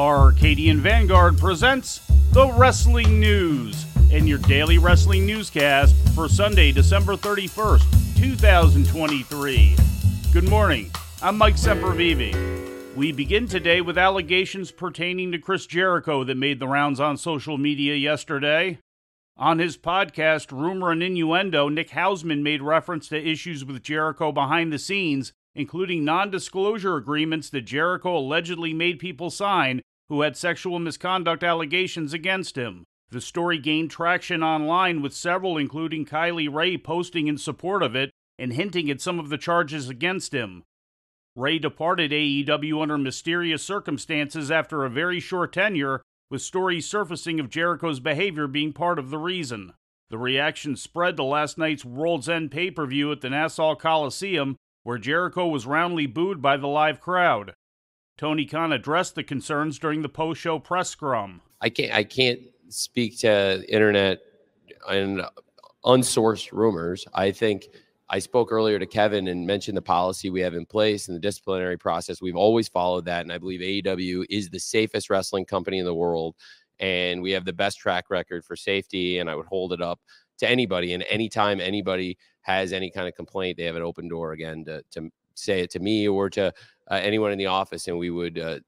Arcadian Vanguard presents the Wrestling News and your daily wrestling newscast for Sunday, December 31st, 2023. Good morning. I'm Mike Sempervive. We begin today with allegations pertaining to Chris Jericho that made the rounds on social media yesterday. On his podcast, Rumor and Innuendo, Nick Hausman made reference to issues with Jericho behind the scenes including non disclosure agreements that Jericho allegedly made people sign who had sexual misconduct allegations against him. The story gained traction online with several, including Kylie Rae, posting in support of it and hinting at some of the charges against him. Rae departed AEW under mysterious circumstances after a very short tenure, with stories surfacing of Jericho's behavior being part of the reason. The reaction spread to last night's World's End pay per view at the Nassau Coliseum, where Jericho was roundly booed by the live crowd. Tony Khan addressed the concerns during the post-show press scrum. I can't I can't speak to internet and unsourced rumors. I think I spoke earlier to Kevin and mentioned the policy we have in place and the disciplinary process. We've always followed that, and I believe AEW is the safest wrestling company in the world, and we have the best track record for safety. And I would hold it up to anybody, and anytime anybody has any kind of complaint, they have an open door again to to say it to me or to uh, anyone in the office, and we would uh,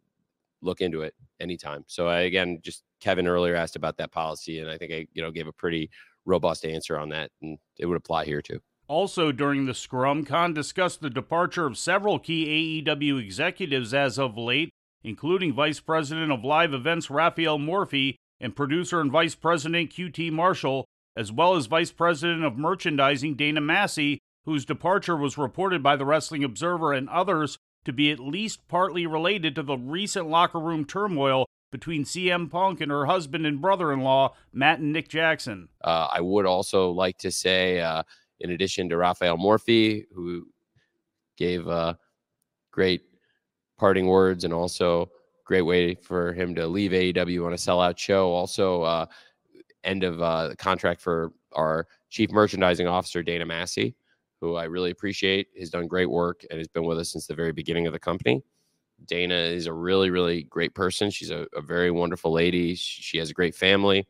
look into it anytime. So I, again, just Kevin earlier asked about that policy, and I think I you know gave a pretty robust answer on that, and it would apply here too. Also, during the scrum, Khan discussed the departure of several key AEW executives as of late, including Vice President of Live Events Rafael Morffi and producer and Vice President QT Marshall, as well as Vice President of Merchandising Dana Massey, whose departure was reported by the Wrestling Observer and others to be at least partly related to the recent locker room turmoil between CM Punk and her husband and brother in law, Matt and Nick Jackson. Uh, I would also like to say, uh, in addition to Rafael Morffi, who gave uh, great parting words and also great way for him to leave AEW on a sellout show. Also, uh, end of uh, the contract for our chief merchandising officer, Dana Massey, who I really appreciate, has done great work and has been with us since the very beginning of the company. Dana is a really, really great person. She's a, a very wonderful lady. She, has a great family.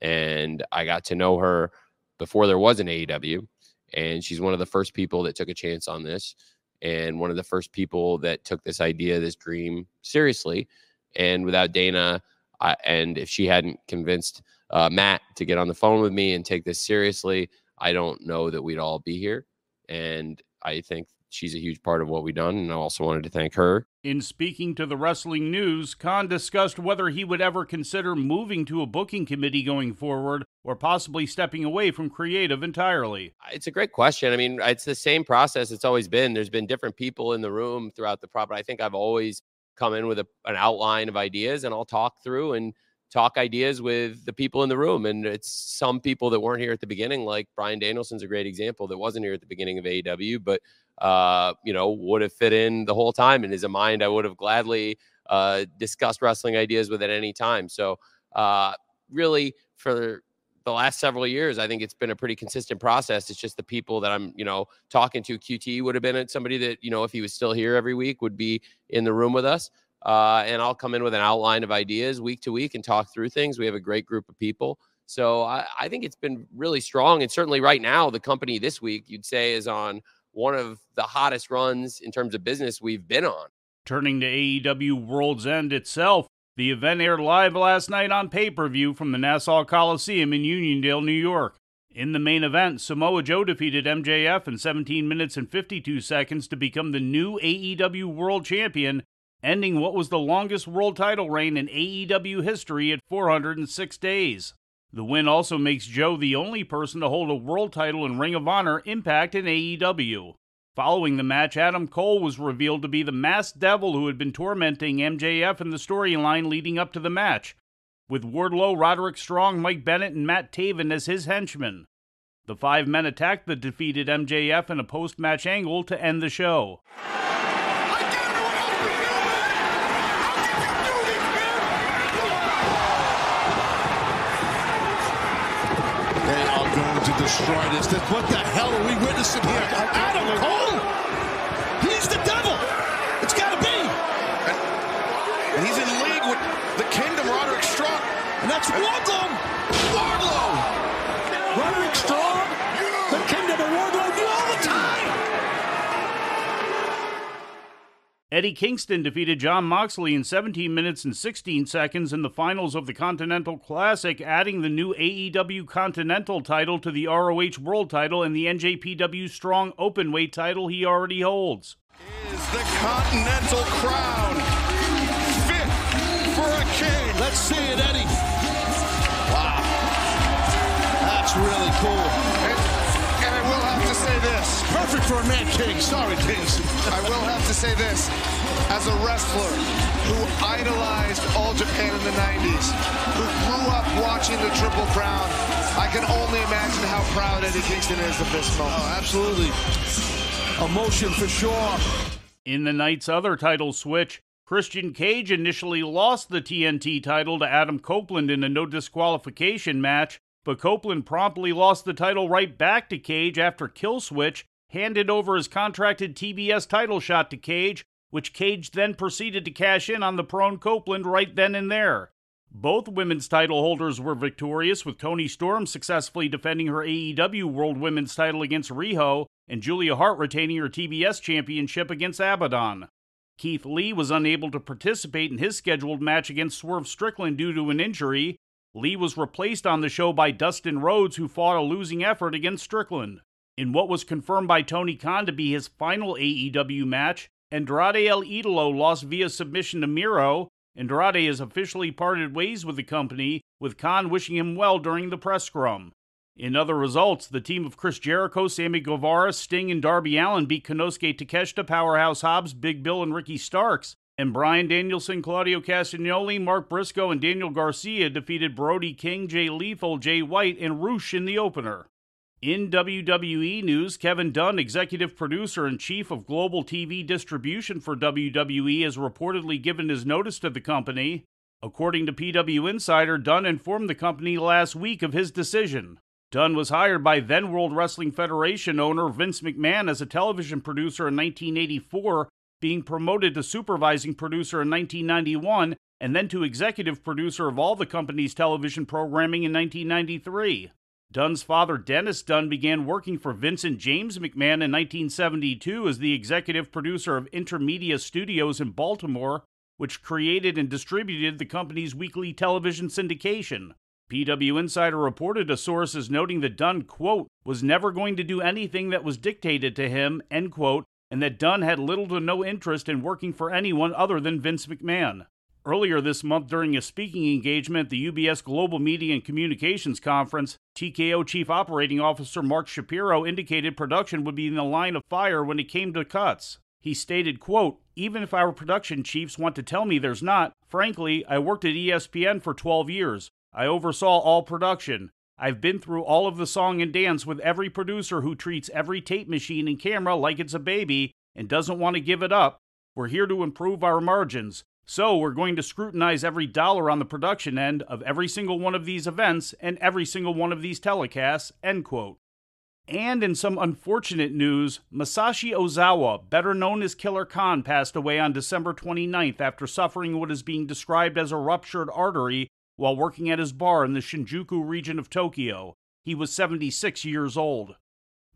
And I got to know her before there was an AEW. And she's one of the first people that took a chance on this and one of the first people that took this idea, this dream seriously. And without Dana, I, and if she hadn't convinced uh, Matt to get on the phone with me and take this seriously, I don't know that we'd all be here. And I think she's a huge part of what we've done. And I also wanted to thank her. In speaking to the Wrestling News, Khan discussed whether he would ever consider moving to a booking committee going forward or possibly stepping away from creative entirely. It's a great question. I mean, it's the same process it's always been. There's been different people in the room throughout the prop. I think I've always come in with a, an outline of ideas and I'll talk through and talk ideas with the people in the room. And it's some people that weren't here at the beginning, like Bryan Danielson's a great example that wasn't here at the beginning of AEW, but uh, you know, would have fit in the whole time and in his mind. I would have gladly uh, discussed wrestling ideas with at any time. So uh, really for the last several years, I think it's been a pretty consistent process. It's just the people that I'm, you know, talking to. QT would have been somebody that, you know, if he was still here every week, would be in the room with us. Uh, and I'll come in with an outline of ideas week to week and talk through things. We have a great group of people. So I, I think it's been really strong. And certainly right now, the company this week, you'd say, is on one of the hottest runs in terms of business we've been on. Turning to AEW World's End itself, the event aired live last night on pay per view from the Nassau Coliseum in Uniondale, New York. In the main event, Samoa Joe defeated MJF in 17 minutes and 52 seconds to become the new AEW World Champion ending what was the longest world title reign in AEW history at 406 days. The win also makes Joe the only person to hold a world title in Ring of Honor, Impact, and AEW. Following the match, Adam Cole was revealed to be the masked devil who had been tormenting MJF in the storyline leading up to the match, with Wardlow, Roderick Strong, Mike Bennett, and Matt Taven as his henchmen. The five men attacked the defeated MJF in a post match angle to end the show. Destroy this. What the hell are we witnessing here? Adam Cole? He's the devil. It's got to be. And, and he's in league with the Kingdom, Roderick Strong. And that's Wardlow. Wardlow. Roderick Strong, the Kingdom and Wardlow do all the time. Eddie Kingston defeated John Moxley in 17 minutes and 16 seconds in the finals of the Continental Classic, adding the new AEW Continental title to the ROH World title and the NJPW Strong Openweight title he already holds. Is the Continental Crown Perfect for a Mad King. Sorry, Kings. I will have to say this. As a wrestler who idolized All Japan in the 90s, who grew up watching the Triple Crown, I can only imagine how proud Eddie Kingston is of this moment. Oh, absolutely. Emotion for sure. In the night's other title switch, Christian Cage initially lost the TNT title to Adam Copeland in a no disqualification match, but Copeland promptly lost the title right back to Cage after Killswitch handed over his contracted TBS title shot to Cage, which Cage then proceeded to cash in on the prone Copeland right then and there. Both women's title holders were victorious, with Toni Storm successfully defending her AEW World Women's title against Riho and Julia Hart retaining her TBS championship against Abaddon. Keith Lee was unable to participate in his scheduled match against Swerve Strickland due to an injury. Lee was replaced on the show by Dustin Rhodes, who fought a losing effort against Strickland. In what was confirmed by Tony Khan to be his final AEW match, Andrade El Idolo lost via submission to Miro. Andrade has officially parted ways with the company, with Khan wishing him well during the press scrum. In other results, the team of Chris Jericho, Sammy Guevara, Sting, and Darby Allin beat Konosuke Takeshita, Powerhouse Hobbs, Big Bill, and Ricky Starks. And Bryan Danielson, Claudio Castagnoli, Mark Briscoe, and Daniel Garcia defeated Brody King, Jay Lethal, Jay White, and Rush in the opener. In WWE news, Kevin Dunn, executive producer and chief of global TV distribution for WWE, has reportedly given his notice to the company. According to PW Insider, Dunn informed the company last week of his decision. Dunn was hired by then World Wrestling Federation owner Vince McMahon as a television producer in 1984, being promoted to supervising producer in 1991, and then to executive producer of all the company's television programming in 1993. Dunn's father, Dennis Dunn, began working for Vincent James McMahon in 1972 as the executive producer of Intermedia Studios in Baltimore, which created and distributed the company's weekly television syndication. PW Insider reported a source as noting that Dunn, quote, was never going to do anything that was dictated to him, end quote, and that Dunn had little to no interest in working for anyone other than Vince McMahon. Earlier this month, during a speaking engagement at the UBS Global Media and Communications Conference, TKO Chief Operating Officer Mark Shapiro indicated production would be in the line of fire when it came to cuts. He stated, quote, Even if our production chiefs want to tell me there's not, frankly, I worked at ESPN for 12 years. I oversaw all production. I've been through all of the song and dance with every producer who treats every tape machine and camera like it's a baby and doesn't want to give it up. We're here to improve our margins. So we're going to scrutinize every dollar on the production end of every single one of these events and every single one of these telecasts, end quote. And in some unfortunate news, Masashi Ozawa, better known as Killer Khan, passed away on December 29th after suffering what is being described as a ruptured artery while working at his bar in the Shinjuku region of Tokyo. He was 76 years old.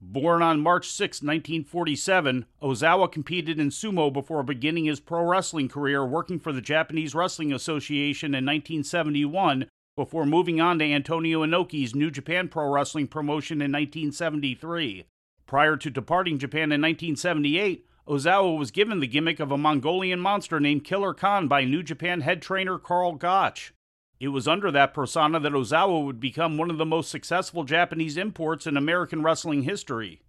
Born on March 6, 1947, Ozawa competed in sumo before beginning his pro wrestling career working for the Japanese Wrestling Association in 1971 before moving on to Antonio Inoki's New Japan Pro Wrestling promotion in 1973. Prior to departing Japan in 1978, Ozawa was given the gimmick of a Mongolian monster named Killer Khan by New Japan head trainer Karl Gotch. It was under that persona that Ozawa would become one of the most successful Japanese imports in American wrestling history.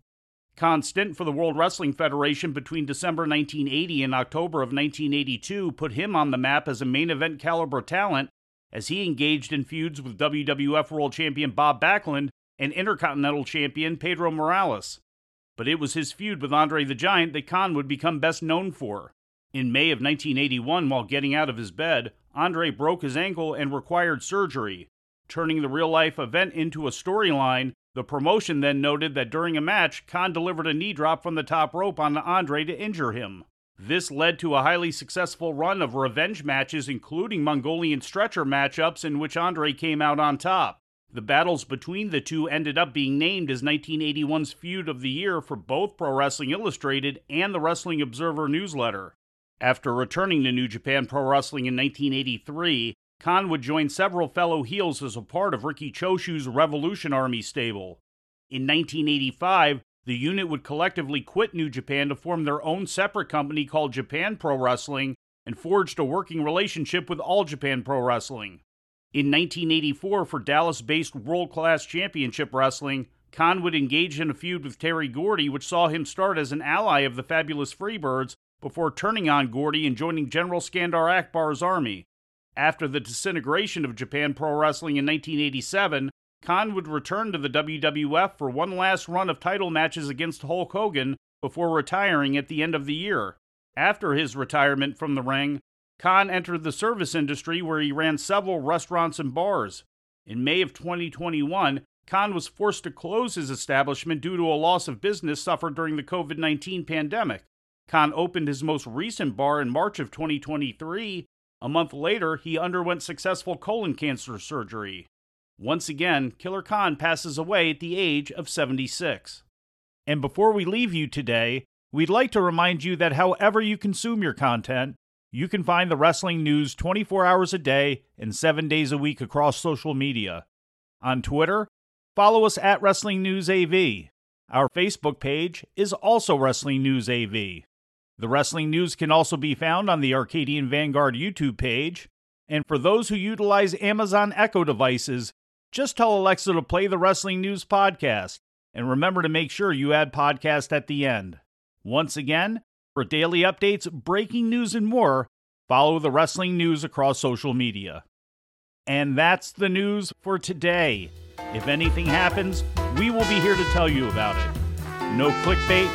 Khan's stint for the World Wrestling Federation between December 1980 and October of 1982 put him on the map as a main event caliber talent as he engaged in feuds with WWF World Champion Bob Backlund and Intercontinental Champion Pedro Morales. But it was his feud with Andre the Giant that Khan would become best known for. In May of 1981, while getting out of his bed, Andre broke his ankle and required surgery. Turning the real life event into a storyline, the promotion then noted that during a match, Khan delivered a knee drop from the top rope onto Andre to injure him. This led to a highly successful run of revenge matches, including Mongolian stretcher matchups, in which Andre came out on top. The battles between the two ended up being named as 1981's Feud of the Year for both Pro Wrestling Illustrated and the Wrestling Observer newsletter. After returning to New Japan Pro Wrestling in 1983, Khan would join several fellow heels as a part of Riki Choshu's Revolution Army stable. In 1985, the unit would collectively quit New Japan to form their own separate company called Japan Pro Wrestling and forged a working relationship with All Japan Pro Wrestling. In 1984, for Dallas based World Class Championship Wrestling, Khan would engage in a feud with Terry Gordy, which saw him start as an ally of the Fabulous Freebirds before turning on Gordy and joining General Skandar Akbar's army. After the disintegration of Japan Pro Wrestling in 1987, Khan would return to the WWF for one last run of title matches against Hulk Hogan before retiring at the end of the year. After his retirement from the ring, Khan entered the service industry where he ran several restaurants and bars. In May of 2021, Khan was forced to close his establishment due to a loss of business suffered during the COVID 19 pandemic. Khan opened his most recent bar in March of 2023. A month later, he underwent successful colon cancer surgery. Once again, Killer Khan passes away at the age of 76. And before we leave you today, we'd like to remind you that however you consume your content, you can find the wrestling news 24 hours a day and 7 days a week across social media. On Twitter, follow us at Wrestling News AV. Our Facebook page is also Wrestling News AV. The wrestling news can also be found on the Arcadian Vanguard YouTube page. And for those who utilize Amazon Echo devices, just tell Alexa to play the Wrestling News Podcast, and remember to make sure you add podcast at the end. Once again, for daily updates, breaking news, and more, follow the wrestling news across social media. And that's the news for today. If anything happens, we will be here to tell you about it. No clickbait,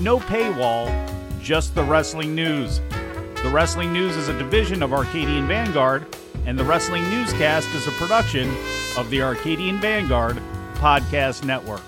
no paywall, just the wrestling news. The Wrestling News is a division of Arcadian Vanguard, and the Wrestling Newscast is a production of the Arcadian Vanguard Podcast Network.